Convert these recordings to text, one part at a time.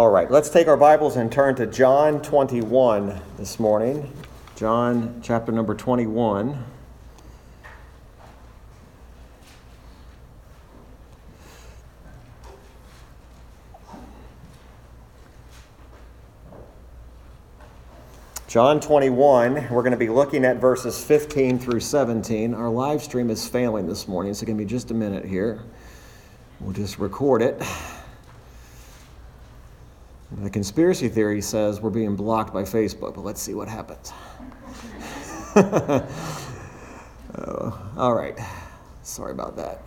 All right, let's take our Bibles and turn to John 21 this morning. John chapter number 21. John 21, we're going to be looking at verses 15 through 17. Our live stream is failing this morning, so give me just a minute here. We'll just record it. The conspiracy theory says we're being blocked by Facebook, but let's see what happens. oh, all right. Sorry about that.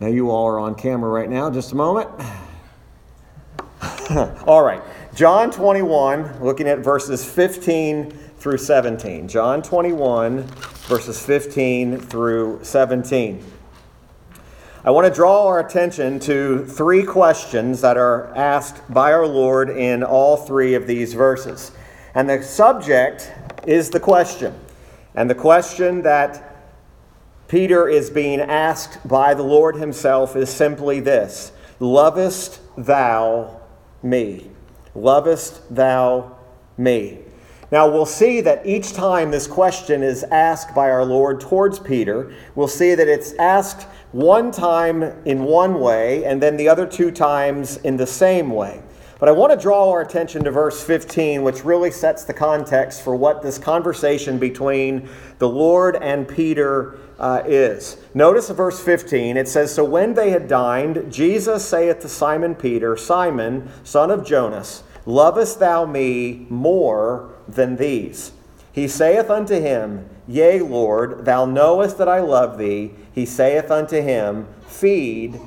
Now, you all are on camera right now. Just a moment. all right. John 21, looking at verses 15 through 17. John 21, verses 15 through 17. I want to draw our attention to three questions that are asked by our Lord in all three of these verses. And the subject is the question. And the question that Peter is being asked by the Lord himself is simply this Lovest thou me? Lovest thou me? Now, we'll see that each time this question is asked by our Lord towards Peter, we'll see that it's asked one time in one way and then the other two times in the same way. But I want to draw our attention to verse 15, which really sets the context for what this conversation between the Lord and Peter uh, is. Notice verse 15. It says, So when they had dined, Jesus saith to Simon Peter, Simon, son of Jonas, lovest thou me more than these? He saith unto him, Yea, Lord, thou knowest that I love thee. He saith unto him, Feed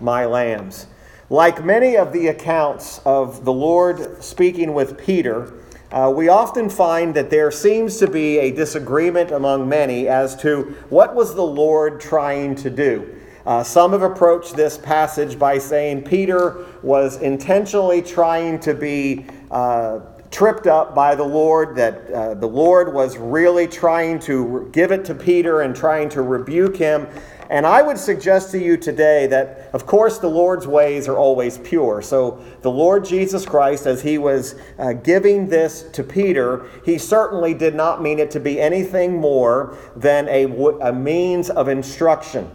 my lambs. Like many of the accounts of the Lord speaking with Peter, uh, we often find that there seems to be a disagreement among many as to what was the Lord trying to do. Uh, some have approached this passage by saying Peter was intentionally trying to be uh, tripped up by the Lord, that uh, the Lord was really trying to give it to Peter and trying to rebuke him. And I would suggest to you today that, of course, the Lord's ways are always pure. So, the Lord Jesus Christ, as he was uh, giving this to Peter, he certainly did not mean it to be anything more than a, a means of instruction.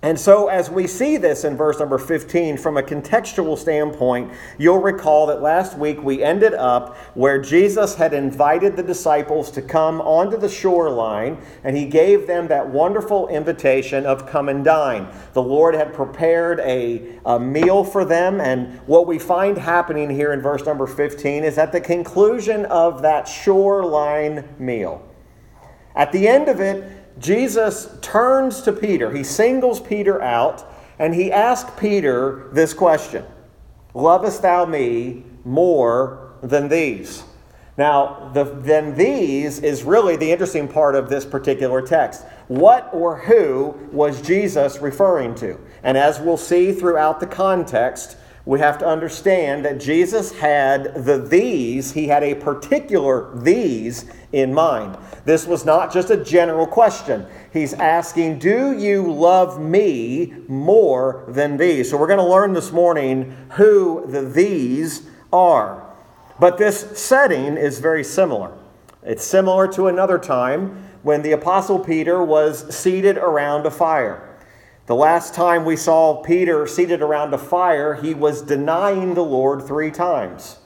And so, as we see this in verse number 15, from a contextual standpoint, you'll recall that last week we ended up where Jesus had invited the disciples to come onto the shoreline, and he gave them that wonderful invitation of come and dine. The Lord had prepared a, a meal for them, and what we find happening here in verse number 15 is at the conclusion of that shoreline meal. At the end of it, Jesus turns to Peter. He singles Peter out and he asks Peter this question Lovest thou me more than these? Now, the than these is really the interesting part of this particular text. What or who was Jesus referring to? And as we'll see throughout the context, we have to understand that Jesus had the these, he had a particular these in mind. This was not just a general question. He's asking, Do you love me more than these? So we're going to learn this morning who the these are. But this setting is very similar. It's similar to another time when the Apostle Peter was seated around a fire. The last time we saw Peter seated around a fire, he was denying the Lord three times.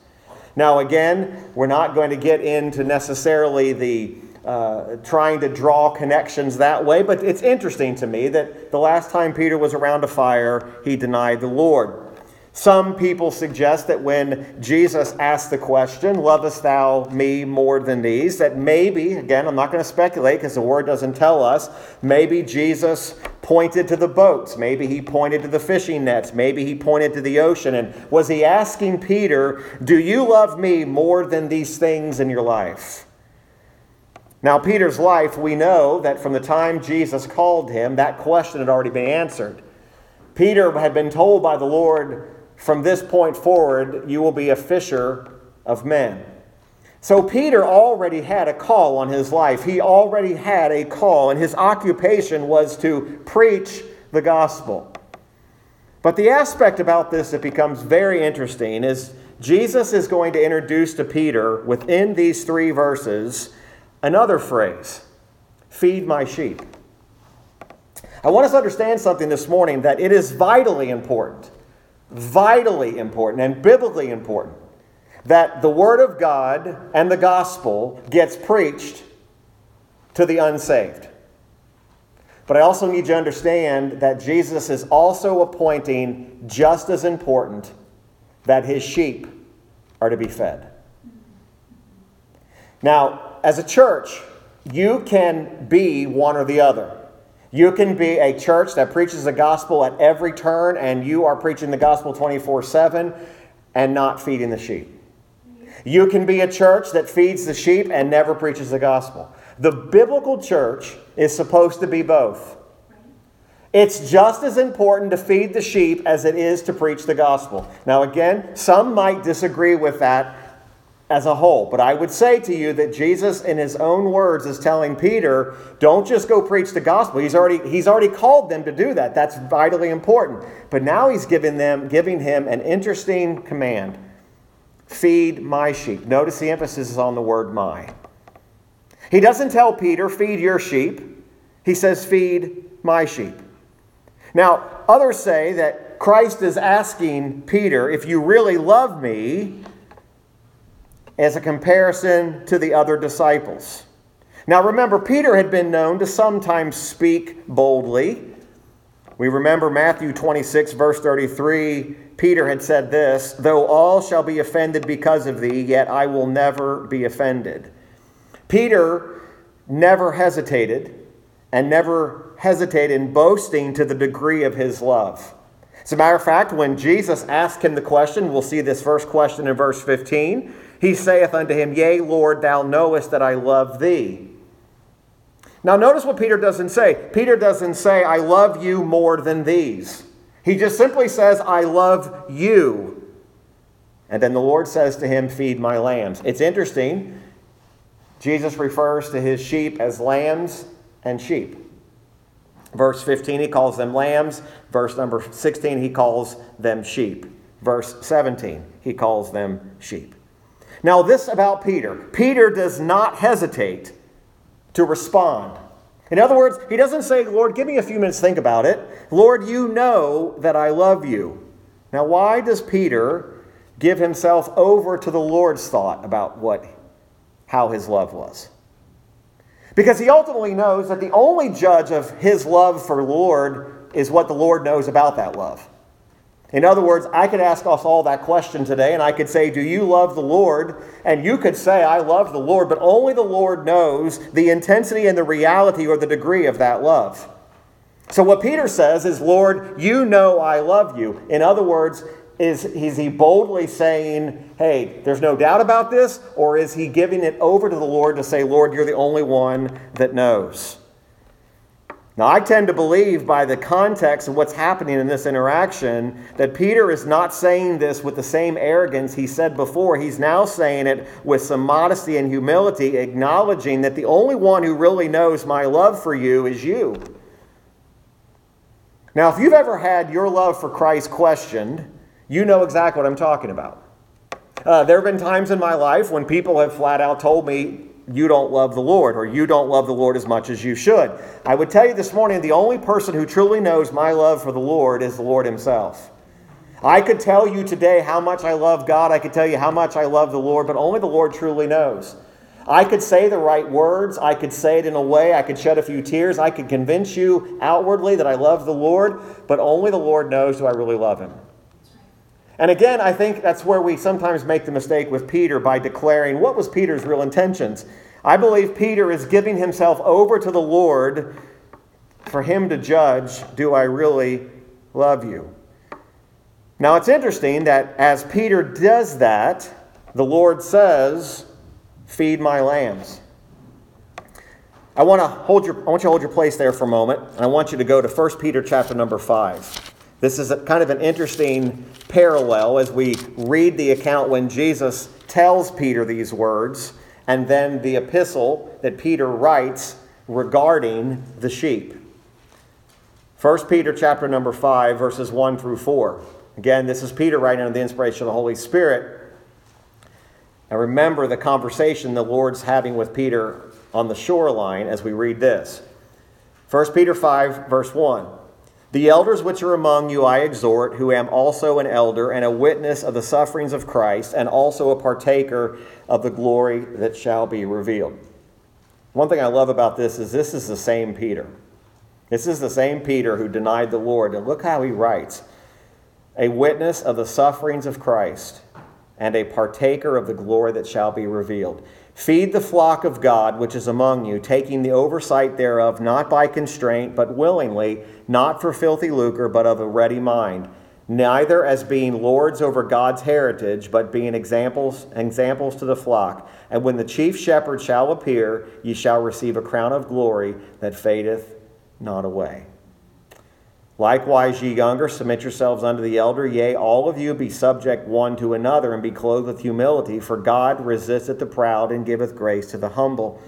Now, again, we're not going to get into necessarily the uh, trying to draw connections that way, but it's interesting to me that the last time Peter was around a fire, he denied the Lord. Some people suggest that when Jesus asked the question, Lovest thou me more than these? that maybe, again, I'm not going to speculate because the word doesn't tell us, maybe Jesus pointed to the boats. Maybe he pointed to the fishing nets. Maybe he pointed to the ocean. And was he asking Peter, Do you love me more than these things in your life? Now, Peter's life, we know that from the time Jesus called him, that question had already been answered. Peter had been told by the Lord, from this point forward, you will be a fisher of men. So Peter already had a call on his life. He already had a call, and his occupation was to preach the gospel. But the aspect about this that becomes very interesting is Jesus is going to introduce to Peter within these three verses another phrase feed my sheep. I want us to understand something this morning that it is vitally important, vitally important, and biblically important that the Word of God and the gospel gets preached to the unsaved. But I also need you to understand that Jesus is also appointing, just as important, that his sheep are to be fed. Now, as a church, you can be one or the other. You can be a church that preaches the gospel at every turn, and you are preaching the gospel 24 7 and not feeding the sheep. You can be a church that feeds the sheep and never preaches the gospel. The biblical church is supposed to be both. It's just as important to feed the sheep as it is to preach the gospel. Now, again, some might disagree with that as a whole, but I would say to you that Jesus, in his own words, is telling Peter, don't just go preach the gospel. He's already, he's already called them to do that. That's vitally important. But now he's giving them, giving him an interesting command feed my sheep. Notice the emphasis is on the word my. He doesn't tell Peter, feed your sheep. He says, feed my sheep. Now, others say that Christ is asking Peter, if you really love me, as a comparison to the other disciples. Now, remember, Peter had been known to sometimes speak boldly. We remember Matthew 26, verse 33. Peter had said this Though all shall be offended because of thee, yet I will never be offended. Peter never hesitated and never hesitated in boasting to the degree of his love. As a matter of fact, when Jesus asked him the question, we'll see this first question in verse 15. He saith unto him, Yea, Lord, thou knowest that I love thee. Now, notice what Peter doesn't say. Peter doesn't say, I love you more than these. He just simply says, I love you. And then the Lord says to him, Feed my lambs. It's interesting. Jesus refers to his sheep as lambs and sheep. Verse 15, he calls them lambs. Verse number 16, he calls them sheep. Verse 17, he calls them sheep. Now, this about Peter Peter does not hesitate to respond. In other words, he doesn't say, Lord, give me a few minutes think about it. Lord, you know that I love you. Now, why does Peter give himself over to the Lord's thought about what, how his love was? Because he ultimately knows that the only judge of his love for Lord is what the Lord knows about that love. In other words, I could ask us all that question today, and I could say, Do you love the Lord? And you could say, I love the Lord, but only the Lord knows the intensity and the reality or the degree of that love. So, what Peter says is, Lord, you know I love you. In other words, is, is he boldly saying, Hey, there's no doubt about this? Or is he giving it over to the Lord to say, Lord, you're the only one that knows? Now, I tend to believe by the context of what's happening in this interaction that Peter is not saying this with the same arrogance he said before. He's now saying it with some modesty and humility, acknowledging that the only one who really knows my love for you is you. Now, if you've ever had your love for Christ questioned, you know exactly what I'm talking about. Uh, there have been times in my life when people have flat out told me, you don't love the Lord or you don't love the Lord as much as you should. I would tell you this morning the only person who truly knows my love for the Lord is the Lord Himself. I could tell you today how much I love God. I could tell you how much I love the Lord, but only the Lord truly knows. I could say the right words. I could say it in a way. I could shed a few tears. I could convince you outwardly that I love the Lord, but only the Lord knows do I really love Him. And again, I think that's where we sometimes make the mistake with Peter by declaring what was Peter's real intentions. I believe Peter is giving himself over to the Lord for him to judge do I really love you? Now it's interesting that as Peter does that, the Lord says, Feed my lambs. I want to hold your I want you to hold your place there for a moment, and I want you to go to 1 Peter chapter number 5. This is kind of an interesting parallel as we read the account when Jesus tells Peter these words, and then the epistle that Peter writes regarding the sheep. 1 Peter chapter number 5, verses 1 through 4. Again, this is Peter writing under the inspiration of the Holy Spirit. And remember the conversation the Lord's having with Peter on the shoreline as we read this. 1 Peter 5, verse 1. The elders which are among you I exhort, who am also an elder and a witness of the sufferings of Christ, and also a partaker of the glory that shall be revealed. One thing I love about this is this is the same Peter. This is the same Peter who denied the Lord. And look how he writes a witness of the sufferings of Christ, and a partaker of the glory that shall be revealed. Feed the flock of God which is among you, taking the oversight thereof, not by constraint, but willingly, not for filthy lucre, but of a ready mind, neither as being lords over God's heritage, but being examples, examples to the flock. And when the chief shepherd shall appear, ye shall receive a crown of glory that fadeth not away. Likewise, ye younger, submit yourselves unto the elder. Yea, all of you be subject one to another, and be clothed with humility. For God resisteth the proud, and giveth grace to the humble.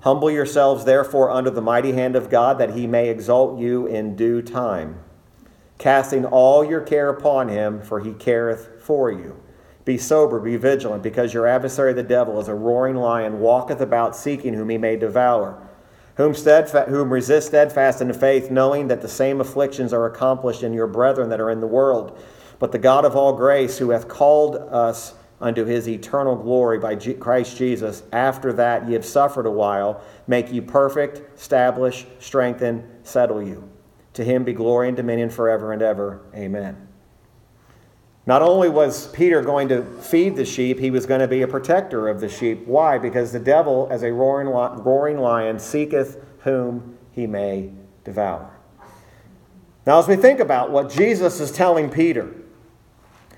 Humble yourselves, therefore, under the mighty hand of God, that he may exalt you in due time. Casting all your care upon him, for he careth for you. Be sober, be vigilant, because your adversary the devil, as a roaring lion, walketh about seeking whom he may devour whom, steadfast, whom resist steadfast in the faith, knowing that the same afflictions are accomplished in your brethren that are in the world. But the God of all grace, who hath called us unto his eternal glory by Christ Jesus, after that ye have suffered a while, make you perfect, establish, strengthen, settle you. To him be glory and dominion forever and ever. Amen. Not only was Peter going to feed the sheep, he was going to be a protector of the sheep. Why? Because the devil, as a roaring, roaring lion, seeketh whom he may devour. Now, as we think about what Jesus is telling Peter,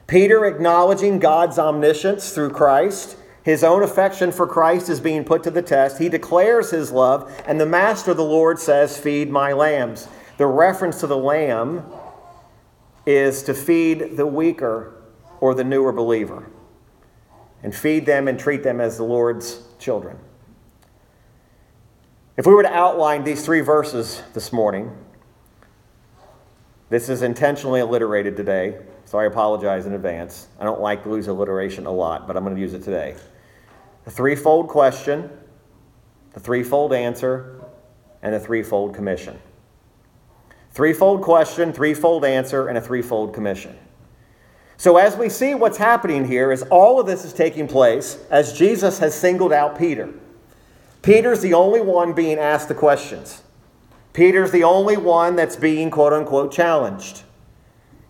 Peter acknowledging God's omniscience through Christ, his own affection for Christ is being put to the test. He declares his love, and the master, the Lord, says, Feed my lambs. The reference to the lamb is to feed the weaker or the newer believer and feed them and treat them as the Lord's children. If we were to outline these three verses this morning, this is intentionally alliterated today, so I apologize in advance. I don't like to use alliteration a lot, but I'm going to use it today. The threefold question, the threefold answer, and the threefold commission. Threefold question, threefold answer, and a threefold commission. So, as we see what's happening here, is all of this is taking place as Jesus has singled out Peter. Peter's the only one being asked the questions. Peter's the only one that's being quote unquote challenged.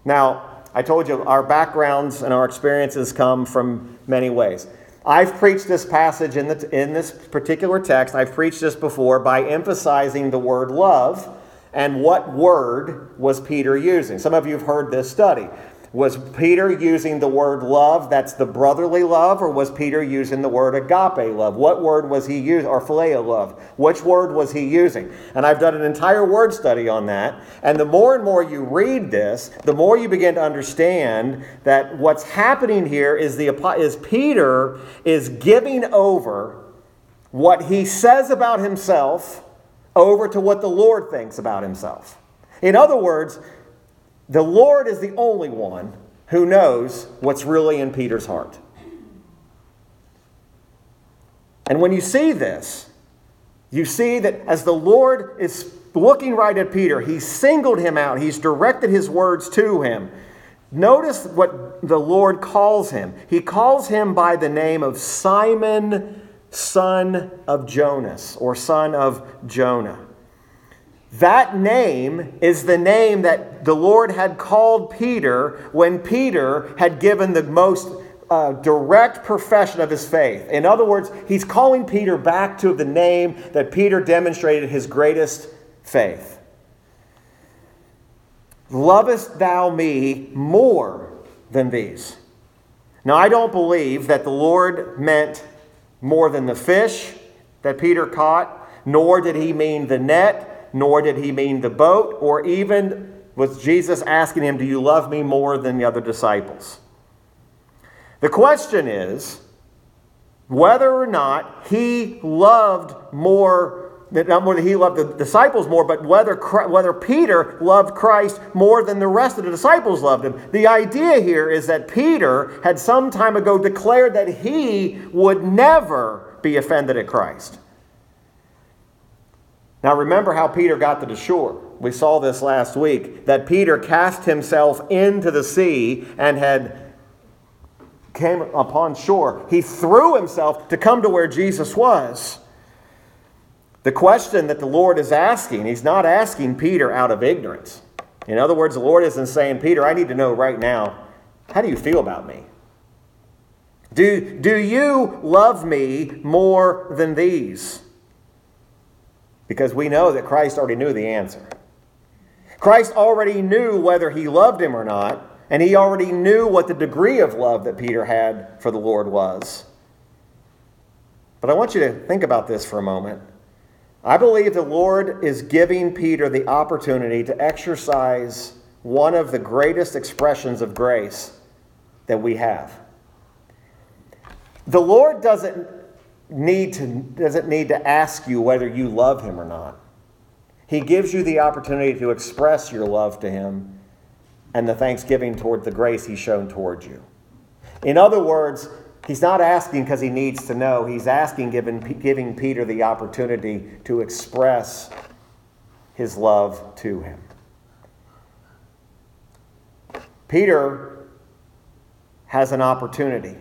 Now, I told you our backgrounds and our experiences come from many ways. I've preached this passage in, the, in this particular text, I've preached this before by emphasizing the word love and what word was Peter using? Some of you have heard this study. Was Peter using the word love, that's the brotherly love, or was Peter using the word agape love? What word was he using, or phileo love? Which word was he using? And I've done an entire word study on that. And the more and more you read this, the more you begin to understand that what's happening here is, the, is Peter is giving over what he says about himself over to what the Lord thinks about himself. In other words, the Lord is the only one who knows what's really in Peter's heart. And when you see this, you see that as the Lord is looking right at Peter, he's singled him out, he's directed his words to him. Notice what the Lord calls him. He calls him by the name of Simon son of Jonas or son of Jonah. That name is the name that the Lord had called Peter when Peter had given the most uh, direct profession of his faith. In other words, he's calling Peter back to the name that Peter demonstrated his greatest faith. Lovest thou me more than these? Now, I don't believe that the Lord meant more than the fish that Peter caught, nor did he mean the net, nor did he mean the boat, or even was Jesus asking him, Do you love me more than the other disciples? The question is whether or not he loved more not that he loved the disciples more, but whether, whether Peter loved Christ more than the rest of the disciples loved him. The idea here is that Peter had some time ago declared that he would never be offended at Christ. Now, remember how Peter got to the shore. We saw this last week that Peter cast himself into the sea and had came upon shore. He threw himself to come to where Jesus was. The question that the Lord is asking, he's not asking Peter out of ignorance. In other words, the Lord isn't saying, Peter, I need to know right now, how do you feel about me? Do, do you love me more than these? Because we know that Christ already knew the answer. Christ already knew whether he loved him or not, and he already knew what the degree of love that Peter had for the Lord was. But I want you to think about this for a moment. I believe the Lord is giving Peter the opportunity to exercise one of the greatest expressions of grace that we have. The Lord doesn't need to, doesn't need to ask you whether you love him or not. He gives you the opportunity to express your love to him and the thanksgiving toward the grace he's shown toward you. In other words, He's not asking because he needs to know. He's asking, giving, giving Peter the opportunity to express his love to him. Peter has an opportunity.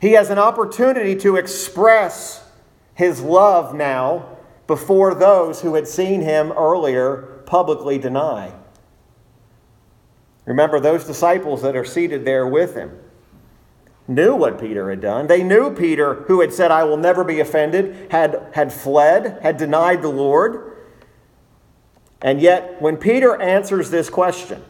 He has an opportunity to express his love now before those who had seen him earlier publicly deny. Remember those disciples that are seated there with him knew what Peter had done. They knew Peter, who had said, I will never be offended, had, had fled, had denied the Lord. And yet, when Peter answers this question,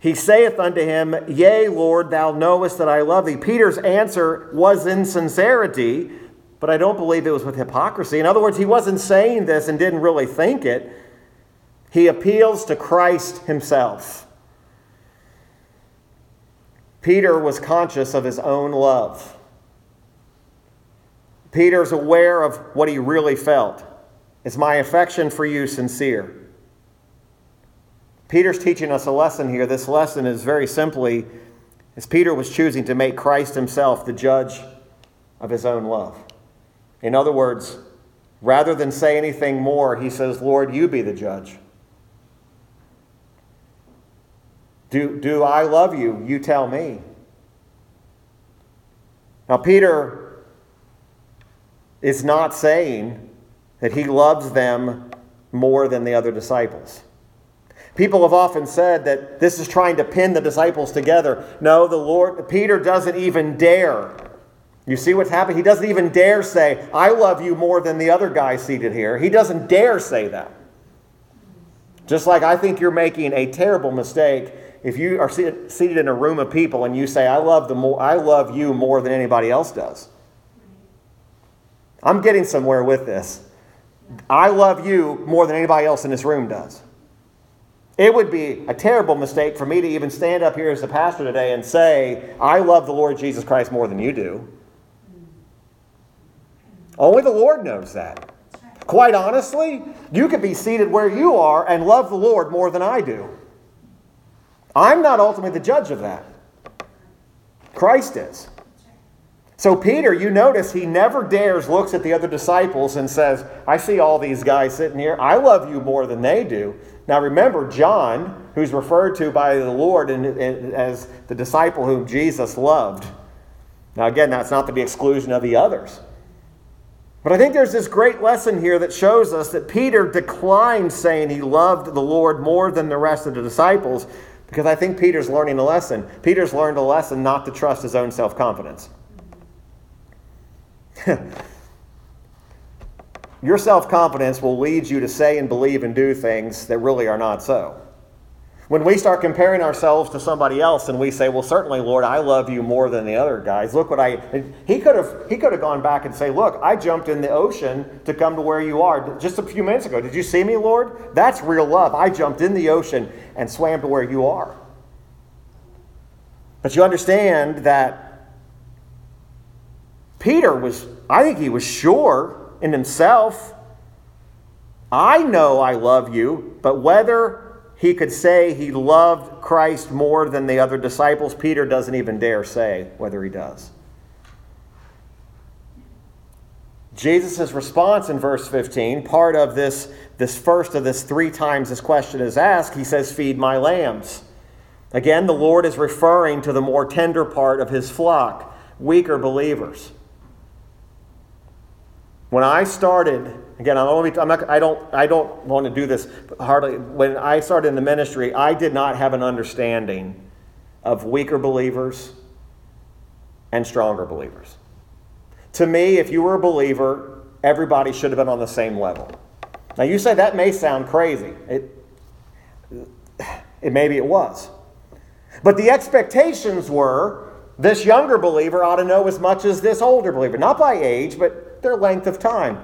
he saith unto him, Yea, Lord, thou knowest that I love thee. Peter's answer was in sincerity, but I don't believe it was with hypocrisy. In other words, he wasn't saying this and didn't really think it. He appeals to Christ himself. Peter was conscious of his own love. Peter's aware of what he really felt. Is my affection for you sincere? Peter's teaching us a lesson here. This lesson is very simply as Peter was choosing to make Christ himself the judge of his own love. In other words, rather than say anything more, he says, Lord, you be the judge. Do, do I love you? You tell me. Now, Peter is not saying that he loves them more than the other disciples. People have often said that this is trying to pin the disciples together. No, the Lord, Peter doesn't even dare. You see what's happening? He doesn't even dare say, I love you more than the other guy seated here. He doesn't dare say that. Just like I think you're making a terrible mistake if you are seated in a room of people and you say, I love, the more, I love you more than anybody else does. I'm getting somewhere with this. I love you more than anybody else in this room does. It would be a terrible mistake for me to even stand up here as a pastor today and say, I love the Lord Jesus Christ more than you do. Only the Lord knows that. Quite honestly, you could be seated where you are and love the Lord more than I do. I'm not ultimately the judge of that. Christ is. So, Peter, you notice he never dares looks at the other disciples and says, I see all these guys sitting here. I love you more than they do. Now, remember, John, who's referred to by the Lord as the disciple whom Jesus loved. Now, again, that's not to the exclusion of the others. But I think there's this great lesson here that shows us that Peter declined saying he loved the Lord more than the rest of the disciples because I think Peter's learning a lesson. Peter's learned a lesson not to trust his own self confidence. Your self confidence will lead you to say and believe and do things that really are not so. When we start comparing ourselves to somebody else and we say, "Well, certainly, Lord, I love you more than the other guys. Look what I." He could have he could have gone back and say, "Look, I jumped in the ocean to come to where you are just a few minutes ago. Did you see me, Lord? That's real love. I jumped in the ocean and swam to where you are." But you understand that Peter was, I think he was sure in himself I know I love you, but whether he could say he loved Christ more than the other disciples, Peter doesn't even dare say whether he does. Jesus' response in verse 15, part of this, this first of this three times this question is asked, he says, Feed my lambs. Again, the Lord is referring to the more tender part of his flock, weaker believers. When I started, again, I'm, only, I'm not, I, don't, I don't want to do this hardly. When I started in the ministry, I did not have an understanding of weaker believers and stronger believers. To me, if you were a believer, everybody should have been on the same level. Now, you say that may sound crazy. It, it maybe it was. But the expectations were this younger believer ought to know as much as this older believer, not by age, but their length of time.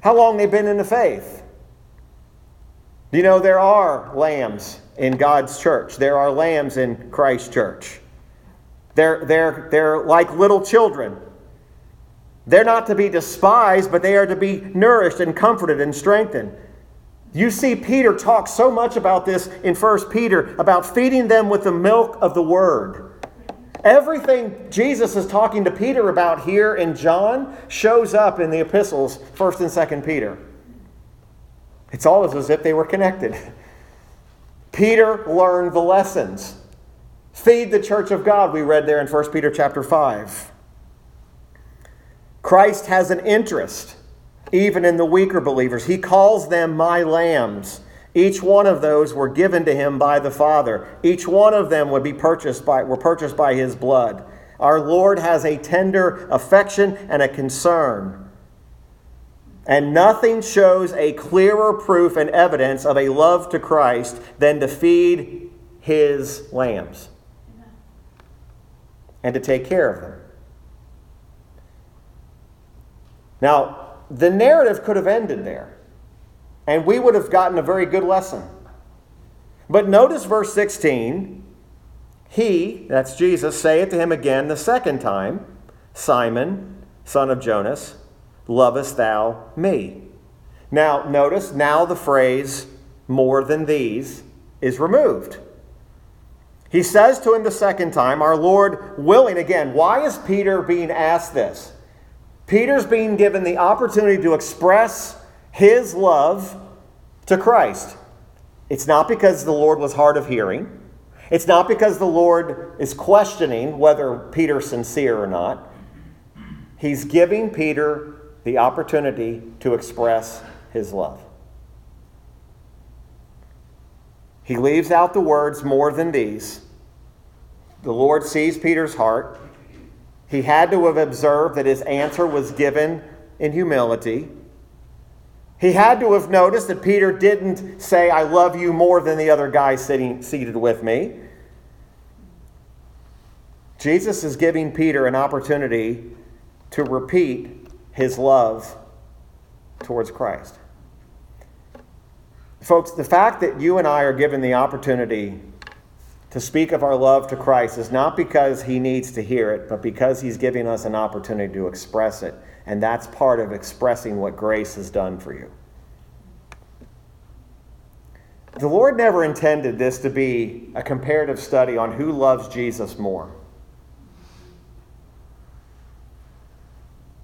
How long they've been in the faith. You know, there are lambs in God's church. There are lambs in Christ's church. They're, they're, they're like little children. They're not to be despised, but they are to be nourished and comforted and strengthened. You see Peter talk so much about this in 1 Peter, about feeding them with the milk of the word. Everything Jesus is talking to Peter about here in John shows up in the epistles, 1st and 2nd Peter. It's always as if they were connected. Peter learned the lessons. Feed the church of God, we read there in 1 Peter chapter 5. Christ has an interest even in the weaker believers. He calls them my lambs. Each one of those were given to him by the Father. Each one of them would be purchased by, were purchased by his blood. Our Lord has a tender affection and a concern. And nothing shows a clearer proof and evidence of a love to Christ than to feed his lambs and to take care of them. Now, the narrative could have ended there, and we would have gotten a very good lesson. But notice verse 16. He, that's Jesus, saith to him again the second time, Simon, son of Jonas, lovest thou me? Now, notice now the phrase more than these is removed. He says to him the second time, Our Lord willing. Again, why is Peter being asked this? Peter's being given the opportunity to express his love to Christ. It's not because the Lord was hard of hearing. It's not because the Lord is questioning whether Peter's sincere or not. He's giving Peter the opportunity to express his love. He leaves out the words more than these. The Lord sees Peter's heart. He had to have observed that his answer was given in humility. He had to have noticed that Peter didn't say, I love you more than the other guy sitting seated with me. Jesus is giving Peter an opportunity to repeat his love towards Christ. Folks, the fact that you and I are given the opportunity to speak of our love to Christ is not because he needs to hear it, but because he's giving us an opportunity to express it. And that's part of expressing what grace has done for you. The Lord never intended this to be a comparative study on who loves Jesus more.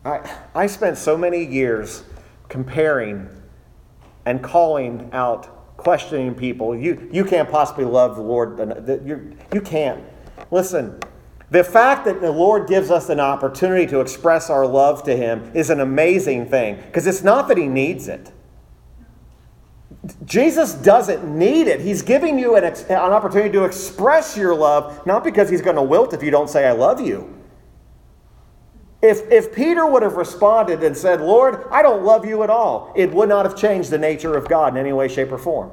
I, I spent so many years comparing and calling out questioning people. You, you can't possibly love the Lord. You, you can't. Listen, the fact that the Lord gives us an opportunity to express our love to Him is an amazing thing because it's not that He needs it. Jesus doesn't need it. He's giving you an, an opportunity to express your love, not because He's going to wilt if you don't say, I love you. If, if Peter would have responded and said, Lord, I don't love you at all, it would not have changed the nature of God in any way, shape, or form.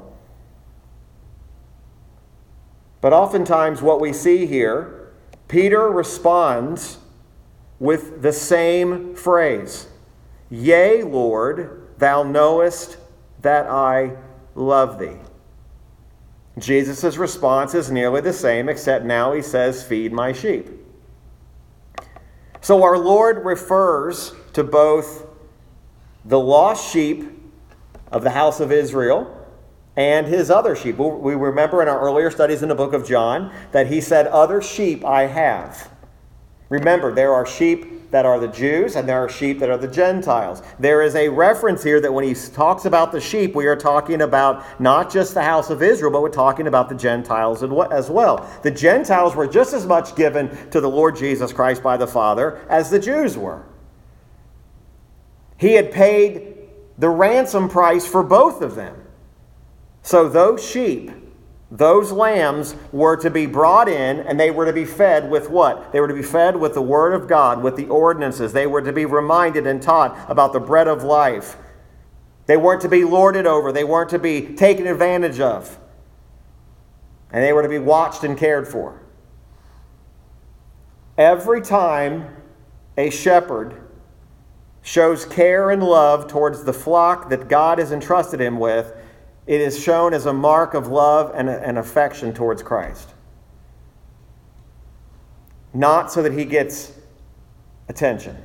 But oftentimes, what we see here, Peter responds with the same phrase Yea, Lord, thou knowest that I love thee. Jesus' response is nearly the same, except now he says, Feed my sheep. So our Lord refers to both the lost sheep of the house of Israel and his other sheep. We remember in our earlier studies in the book of John that he said, Other sheep I have. Remember, there are sheep that are the Jews and there are sheep that are the Gentiles. There is a reference here that when he talks about the sheep, we are talking about not just the house of Israel, but we're talking about the Gentiles as well. The Gentiles were just as much given to the Lord Jesus Christ by the Father as the Jews were. He had paid the ransom price for both of them. So those sheep, those lambs were to be brought in and they were to be fed with what? They were to be fed with the Word of God, with the ordinances. They were to be reminded and taught about the bread of life. They weren't to be lorded over, they weren't to be taken advantage of. And they were to be watched and cared for. Every time a shepherd shows care and love towards the flock that God has entrusted him with, it is shown as a mark of love and, and affection towards Christ. Not so that he gets attention.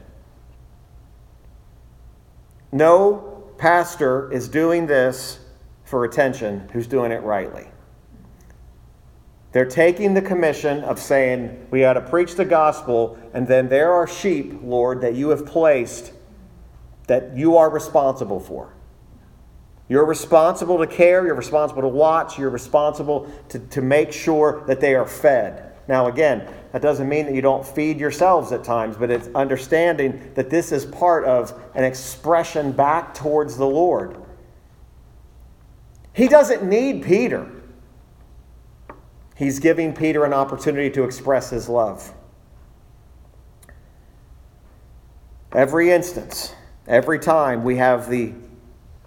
No pastor is doing this for attention who's doing it rightly. They're taking the commission of saying, We got to preach the gospel, and then there are sheep, Lord, that you have placed that you are responsible for. You're responsible to care, you're responsible to watch, you're responsible to, to make sure that they are fed. Now, again, that doesn't mean that you don't feed yourselves at times, but it's understanding that this is part of an expression back towards the Lord. He doesn't need Peter. He's giving Peter an opportunity to express his love. Every instance, every time we have the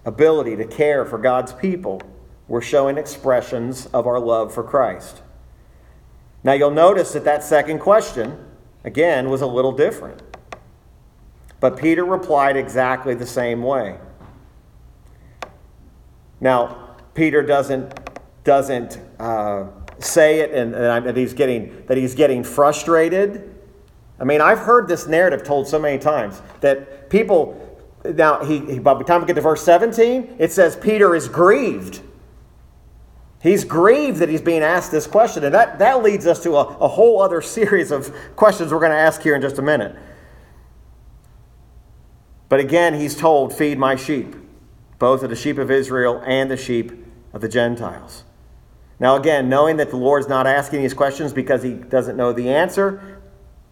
ability to care for God's people, we're showing expressions of our love for Christ. Now, you'll notice that that second question, again, was a little different. But Peter replied exactly the same way. Now, Peter doesn't, doesn't uh, say it and, and he's getting, that he's getting frustrated. I mean, I've heard this narrative told so many times that people now, he, he, by the time we get to verse 17, it says Peter is grieved. He's grieved that he's being asked this question. And that, that leads us to a, a whole other series of questions we're going to ask here in just a minute. But again, he's told, Feed my sheep, both of the sheep of Israel and the sheep of the Gentiles. Now, again, knowing that the Lord's not asking these questions because he doesn't know the answer,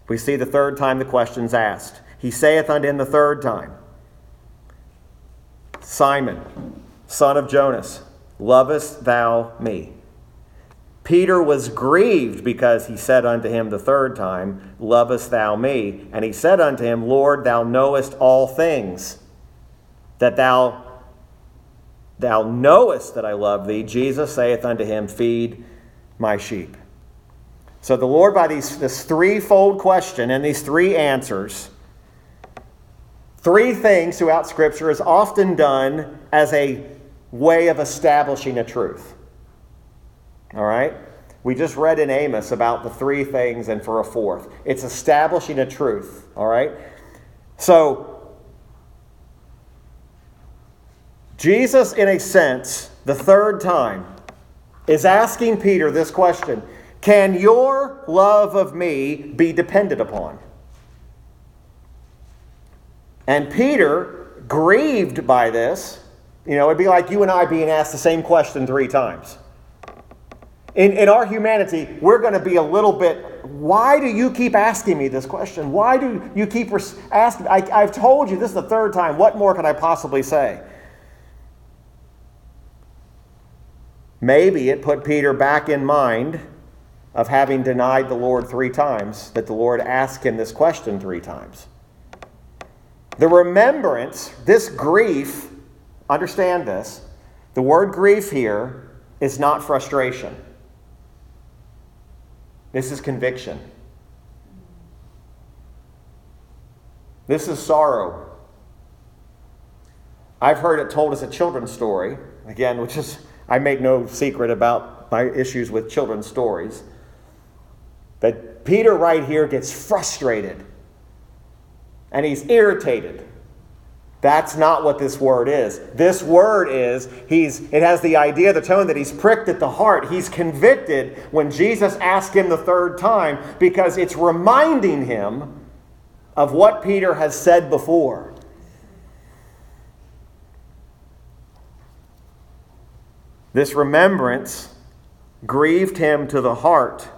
we see the third time the question's asked. He saith unto him the third time, Simon, son of Jonas, lovest thou me? Peter was grieved because he said unto him the third time, Lovest thou me? And he said unto him, Lord, thou knowest all things, that thou thou knowest that I love thee. Jesus saith unto him, Feed my sheep. So the Lord, by these, this threefold question and these three answers, Three things throughout Scripture is often done as a way of establishing a truth. All right? We just read in Amos about the three things and for a fourth. It's establishing a truth. All right? So, Jesus, in a sense, the third time, is asking Peter this question Can your love of me be depended upon? And Peter, grieved by this, you know, it'd be like you and I being asked the same question three times. In, in our humanity, we're going to be a little bit, why do you keep asking me this question? Why do you keep asking? I, I've told you this is the third time. What more can I possibly say? Maybe it put Peter back in mind of having denied the Lord three times, that the Lord asked him this question three times. The remembrance, this grief, understand this, the word grief here is not frustration. This is conviction. This is sorrow. I've heard it told as a children's story, again, which is, I make no secret about my issues with children's stories. But Peter, right here, gets frustrated and he's irritated That's not what this word is. This word is he's it has the idea, the tone that he's pricked at the heart. He's convicted when Jesus asked him the third time because it's reminding him of what Peter has said before. This remembrance grieved him to the heart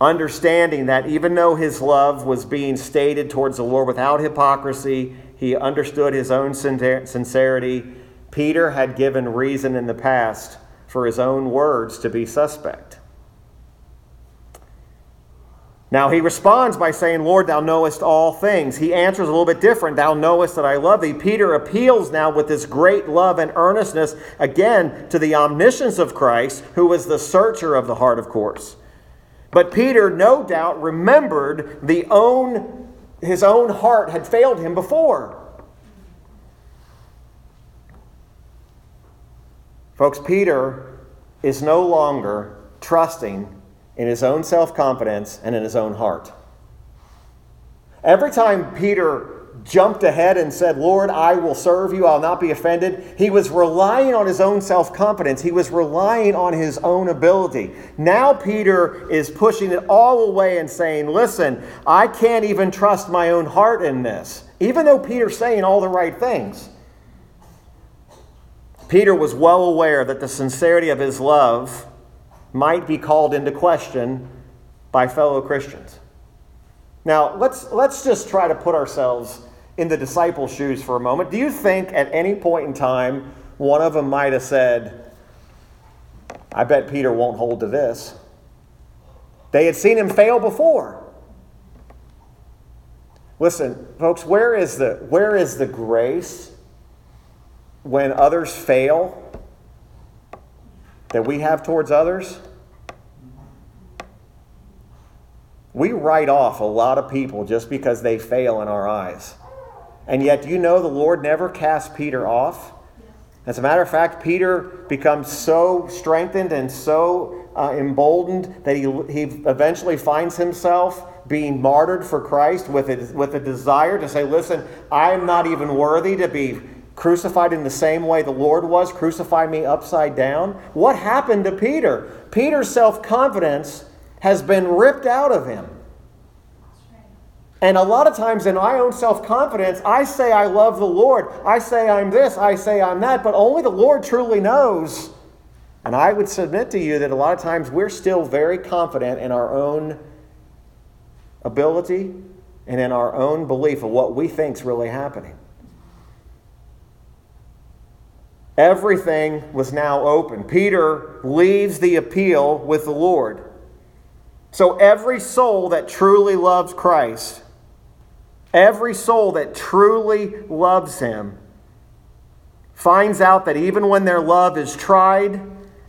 understanding that even though his love was being stated towards the Lord without hypocrisy, he understood his own sincerity. Peter had given reason in the past for his own words to be suspect. Now he responds by saying, Lord, thou knowest all things. He answers a little bit different. Thou knowest that I love thee. Peter appeals now with this great love and earnestness again to the omniscience of Christ, who was the searcher of the heart, of course. But Peter, no doubt, remembered the own, his own heart had failed him before. Folks, Peter is no longer trusting in his own self confidence and in his own heart. Every time Peter jumped ahead and said, Lord, I will serve you, I'll not be offended. He was relying on his own self confidence, he was relying on his own ability. Now, Peter is pushing it all away and saying, Listen, I can't even trust my own heart in this, even though Peter's saying all the right things. Peter was well aware that the sincerity of his love might be called into question by fellow Christians. Now, let's, let's just try to put ourselves in the disciples' shoes for a moment. Do you think at any point in time one of them might have said, I bet Peter won't hold to this? They had seen him fail before. Listen, folks, where is the, where is the grace when others fail that we have towards others? We write off a lot of people just because they fail in our eyes. And yet, you know the Lord never cast Peter off? As a matter of fact, Peter becomes so strengthened and so uh, emboldened that he, he eventually finds himself being martyred for Christ with a, with a desire to say, Listen, I am not even worthy to be crucified in the same way the Lord was, crucify me upside down. What happened to Peter? Peter's self confidence has been ripped out of him. And a lot of times in my own self confidence, I say I love the Lord. I say I'm this, I say I'm that, but only the Lord truly knows. And I would submit to you that a lot of times we're still very confident in our own ability and in our own belief of what we think is really happening. Everything was now open. Peter leaves the appeal with the Lord. So every soul that truly loves Christ Every soul that truly loves Him finds out that even when their love is tried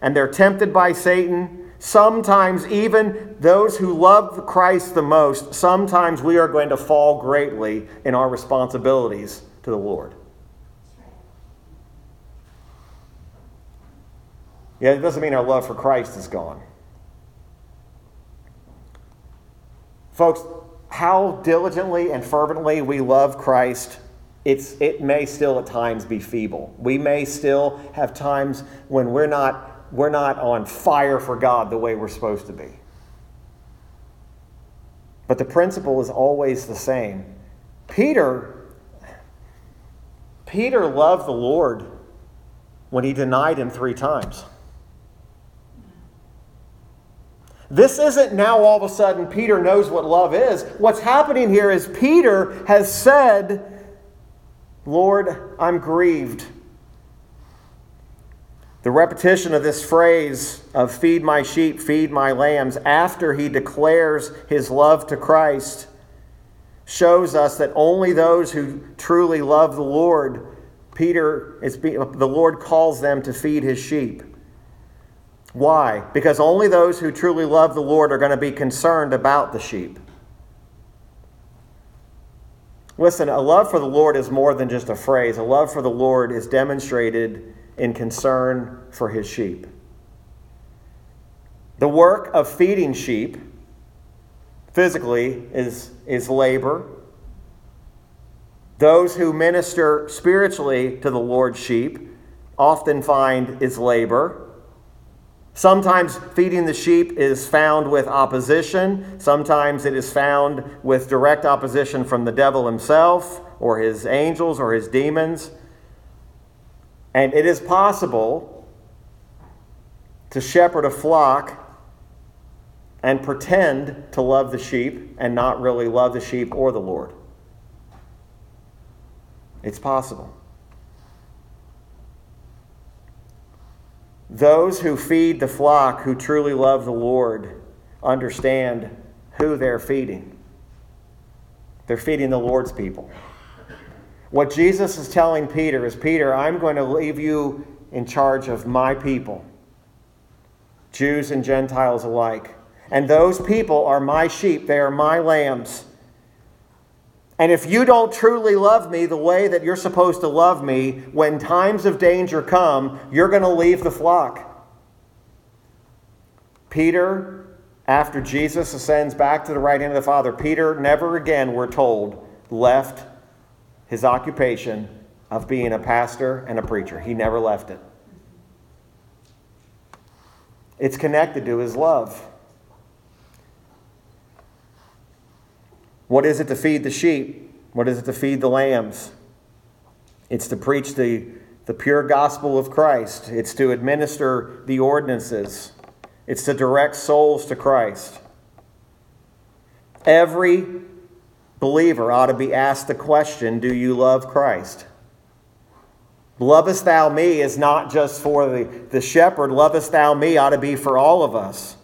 and they're tempted by Satan, sometimes even those who love Christ the most, sometimes we are going to fall greatly in our responsibilities to the Lord. Yeah, it doesn't mean our love for Christ is gone. Folks, how diligently and fervently we love Christ, it's, it may still at times be feeble. We may still have times when we're not, we're not on fire for God the way we're supposed to be. But the principle is always the same. Peter, Peter loved the Lord when he denied him three times. This isn't now all of a sudden Peter knows what love is. What's happening here is Peter has said, Lord, I'm grieved. The repetition of this phrase of feed my sheep, feed my lambs, after he declares his love to Christ, shows us that only those who truly love the Lord, Peter is the Lord calls them to feed his sheep. Why? Because only those who truly love the Lord are going to be concerned about the sheep. Listen, a love for the Lord is more than just a phrase. A love for the Lord is demonstrated in concern for his sheep. The work of feeding sheep physically is, is labor. Those who minister spiritually to the Lord's sheep often find is labor. Sometimes feeding the sheep is found with opposition. Sometimes it is found with direct opposition from the devil himself, or his angels, or his demons. And it is possible to shepherd a flock and pretend to love the sheep and not really love the sheep or the Lord. It's possible. Those who feed the flock, who truly love the Lord, understand who they're feeding. They're feeding the Lord's people. What Jesus is telling Peter is Peter, I'm going to leave you in charge of my people, Jews and Gentiles alike. And those people are my sheep, they are my lambs. And if you don't truly love me the way that you're supposed to love me, when times of danger come, you're going to leave the flock. Peter, after Jesus ascends back to the right hand of the Father, Peter never again, we're told, left his occupation of being a pastor and a preacher. He never left it. It's connected to his love. What is it to feed the sheep? What is it to feed the lambs? It's to preach the, the pure gospel of Christ, it's to administer the ordinances, it's to direct souls to Christ. Every believer ought to be asked the question Do you love Christ? Lovest thou me is not just for the, the shepherd. Lovest thou me ought to be for all of us.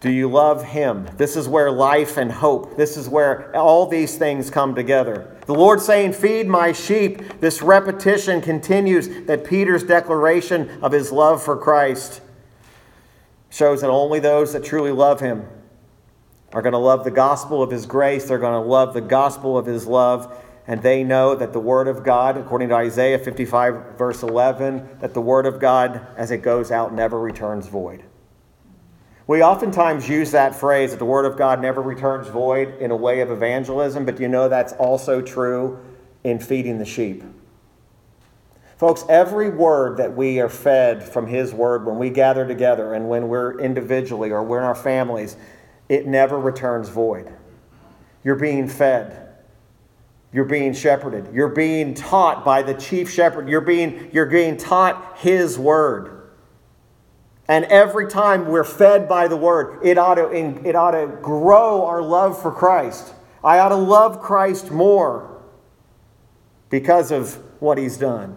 Do you love Him? This is where life and hope, this is where all these things come together. The Lord saying, Feed my sheep. This repetition continues that Peter's declaration of his love for Christ shows that only those that truly love Him are going to love the gospel of His grace. They're going to love the gospel of His love. And they know that the Word of God, according to Isaiah 55, verse 11, that the Word of God, as it goes out, never returns void. We oftentimes use that phrase that the Word of God never returns void in a way of evangelism, but you know that's also true in feeding the sheep. Folks, every word that we are fed from His Word when we gather together and when we're individually or we're in our families, it never returns void. You're being fed. You're being shepherded. You're being taught by the chief shepherd. You're being, you're being taught His Word. And every time we're fed by the word, it ought, to, it ought to grow our love for Christ. I ought to love Christ more because of what he's done.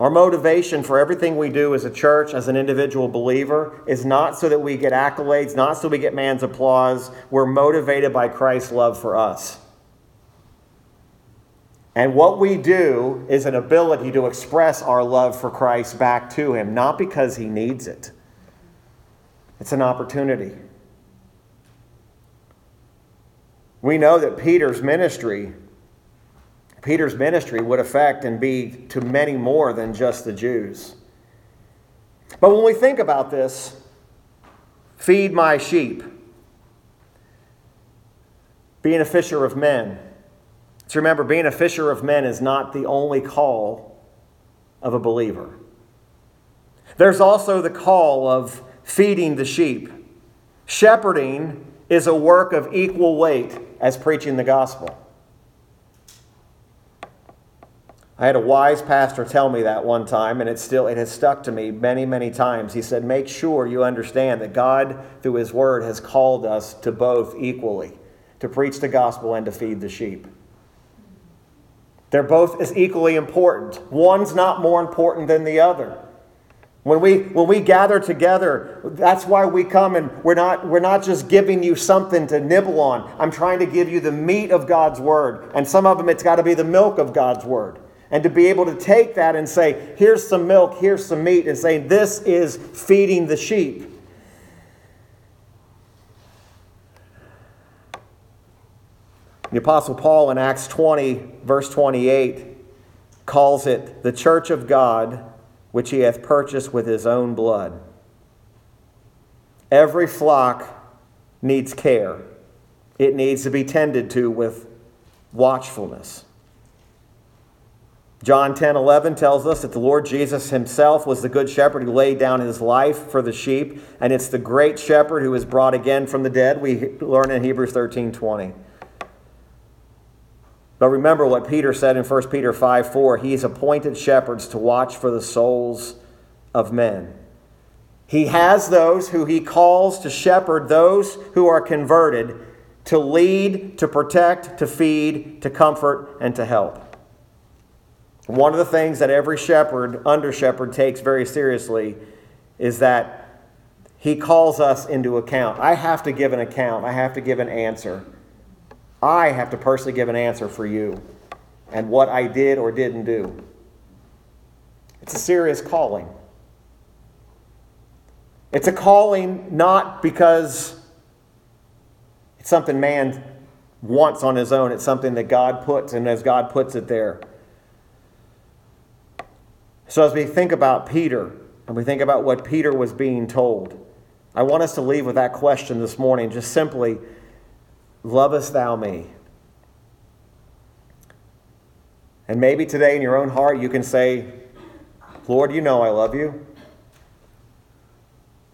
Our motivation for everything we do as a church, as an individual believer, is not so that we get accolades, not so we get man's applause. We're motivated by Christ's love for us. And what we do is an ability to express our love for Christ back to Him, not because He needs it. It's an opportunity. We know that Peter's ministry, Peter's ministry would affect and be to many more than just the Jews. But when we think about this, feed my sheep, being a fisher of men, so remember, being a fisher of men is not the only call of a believer. There's also the call of feeding the sheep. Shepherding is a work of equal weight as preaching the gospel. I had a wise pastor tell me that one time, and it still it has stuck to me many, many times. He said, Make sure you understand that God, through His Word, has called us to both equally to preach the gospel and to feed the sheep. They're both as equally important. One's not more important than the other. When we, when we gather together, that's why we come and we're not, we're not just giving you something to nibble on. I'm trying to give you the meat of God's Word. And some of them, it's got to be the milk of God's Word. And to be able to take that and say, here's some milk, here's some meat, and say, this is feeding the sheep. The Apostle Paul in Acts 20, verse 28, calls it the church of God, which he hath purchased with his own blood. Every flock needs care. It needs to be tended to with watchfulness. John 10 11 tells us that the Lord Jesus himself was the good shepherd who laid down his life for the sheep, and it's the great shepherd who is brought again from the dead. We learn in Hebrews 13 20. But remember what Peter said in 1 Peter 5 4 He's appointed shepherds to watch for the souls of men. He has those who he calls to shepherd those who are converted, to lead, to protect, to feed, to comfort, and to help. One of the things that every shepherd, under shepherd, takes very seriously is that he calls us into account. I have to give an account, I have to give an answer. I have to personally give an answer for you and what I did or didn't do. It's a serious calling. It's a calling not because it's something man wants on his own, it's something that God puts, and as God puts it there. So, as we think about Peter and we think about what Peter was being told, I want us to leave with that question this morning just simply Lovest thou me? And maybe today in your own heart you can say, Lord, you know I love you.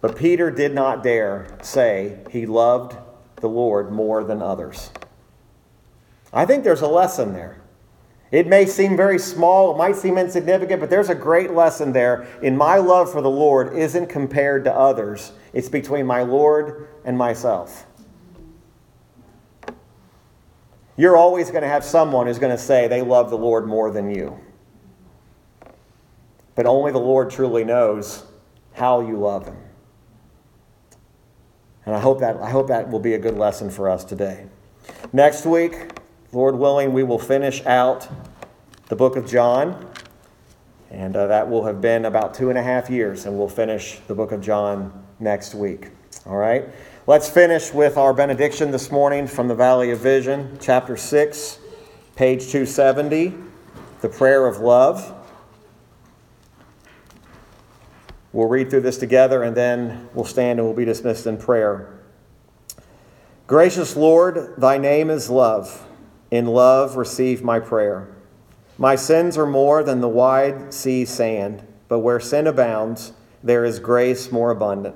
But Peter did not dare say he loved the Lord more than others. I think there's a lesson there. It may seem very small, it might seem insignificant, but there's a great lesson there. In my love for the Lord isn't compared to others, it's between my Lord and myself. You're always going to have someone who's going to say they love the Lord more than you. But only the Lord truly knows how you love Him. And I hope that, I hope that will be a good lesson for us today. Next week, Lord willing, we will finish out the book of John. And uh, that will have been about two and a half years, and we'll finish the book of John next week. All right? Let's finish with our benediction this morning from the Valley of Vision, chapter 6, page 270, the prayer of love. We'll read through this together and then we'll stand and we'll be dismissed in prayer. Gracious Lord, thy name is love. In love, receive my prayer. My sins are more than the wide sea sand, but where sin abounds, there is grace more abundant.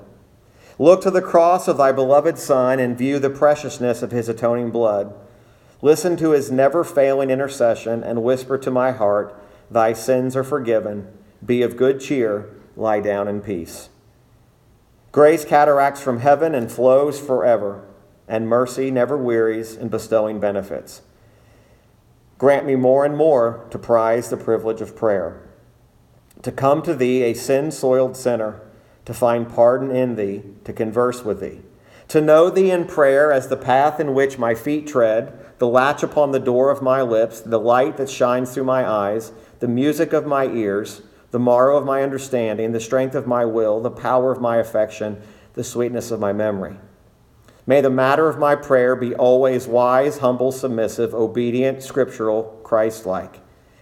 Look to the cross of thy beloved Son and view the preciousness of his atoning blood. Listen to his never failing intercession and whisper to my heart, Thy sins are forgiven. Be of good cheer lie down in peace. Grace cataracts from heaven and flows forever, and mercy never wearies in bestowing benefits. Grant me more and more to prize the privilege of prayer, to come to thee a sin soiled sinner, to find pardon in thee, to converse with thee, to know thee in prayer as the path in which my feet tread, the latch upon the door of my lips, the light that shines through my eyes, the music of my ears the marrow of my understanding, the strength of my will, the power of my affection, the sweetness of my memory. May the matter of my prayer be always wise, humble, submissive, obedient, scriptural, Christ like.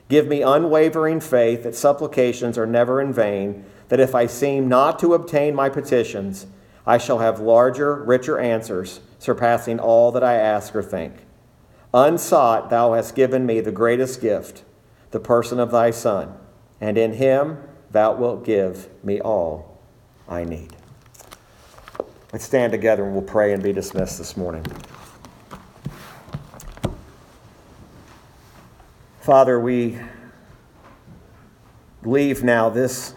Give me unwavering faith that supplications are never in vain, that if I seem not to obtain my petitions, I shall have larger, richer answers, surpassing all that I ask or think. Unsought, thou hast given me the greatest gift, the person of thy Son and in him thou wilt give me all I need. Let's stand together and we'll pray and be dismissed this morning. Father, we leave now this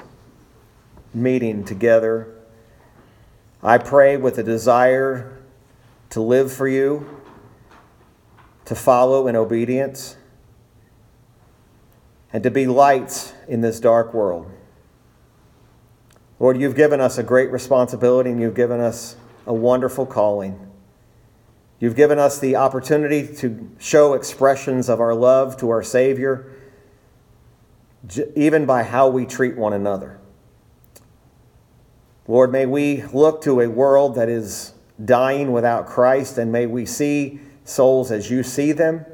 meeting together. I pray with a desire to live for you, to follow in obedience and to be lights in this dark world. Lord, you've given us a great responsibility and you've given us a wonderful calling. You've given us the opportunity to show expressions of our love to our Savior, even by how we treat one another. Lord, may we look to a world that is dying without Christ, and may we see souls as you see them.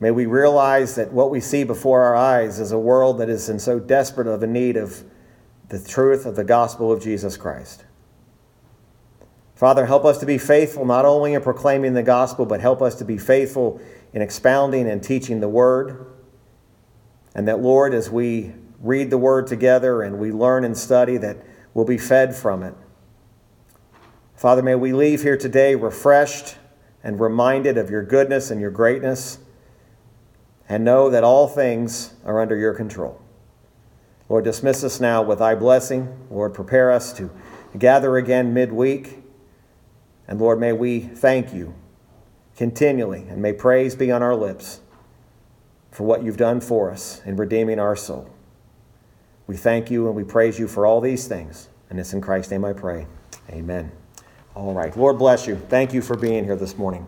May we realize that what we see before our eyes is a world that is in so desperate of a need of the truth of the gospel of Jesus Christ. Father, help us to be faithful not only in proclaiming the gospel, but help us to be faithful in expounding and teaching the word. And that, Lord, as we read the word together and we learn and study, that we'll be fed from it. Father, may we leave here today refreshed and reminded of your goodness and your greatness, and know that all things are under your control. Lord, dismiss us now with thy blessing. Lord, prepare us to gather again midweek. And Lord, may we thank you continually, and may praise be on our lips for what you've done for us in redeeming our soul. We thank you and we praise you for all these things. And it's in Christ's name I pray. Amen. All right. Lord bless you. Thank you for being here this morning.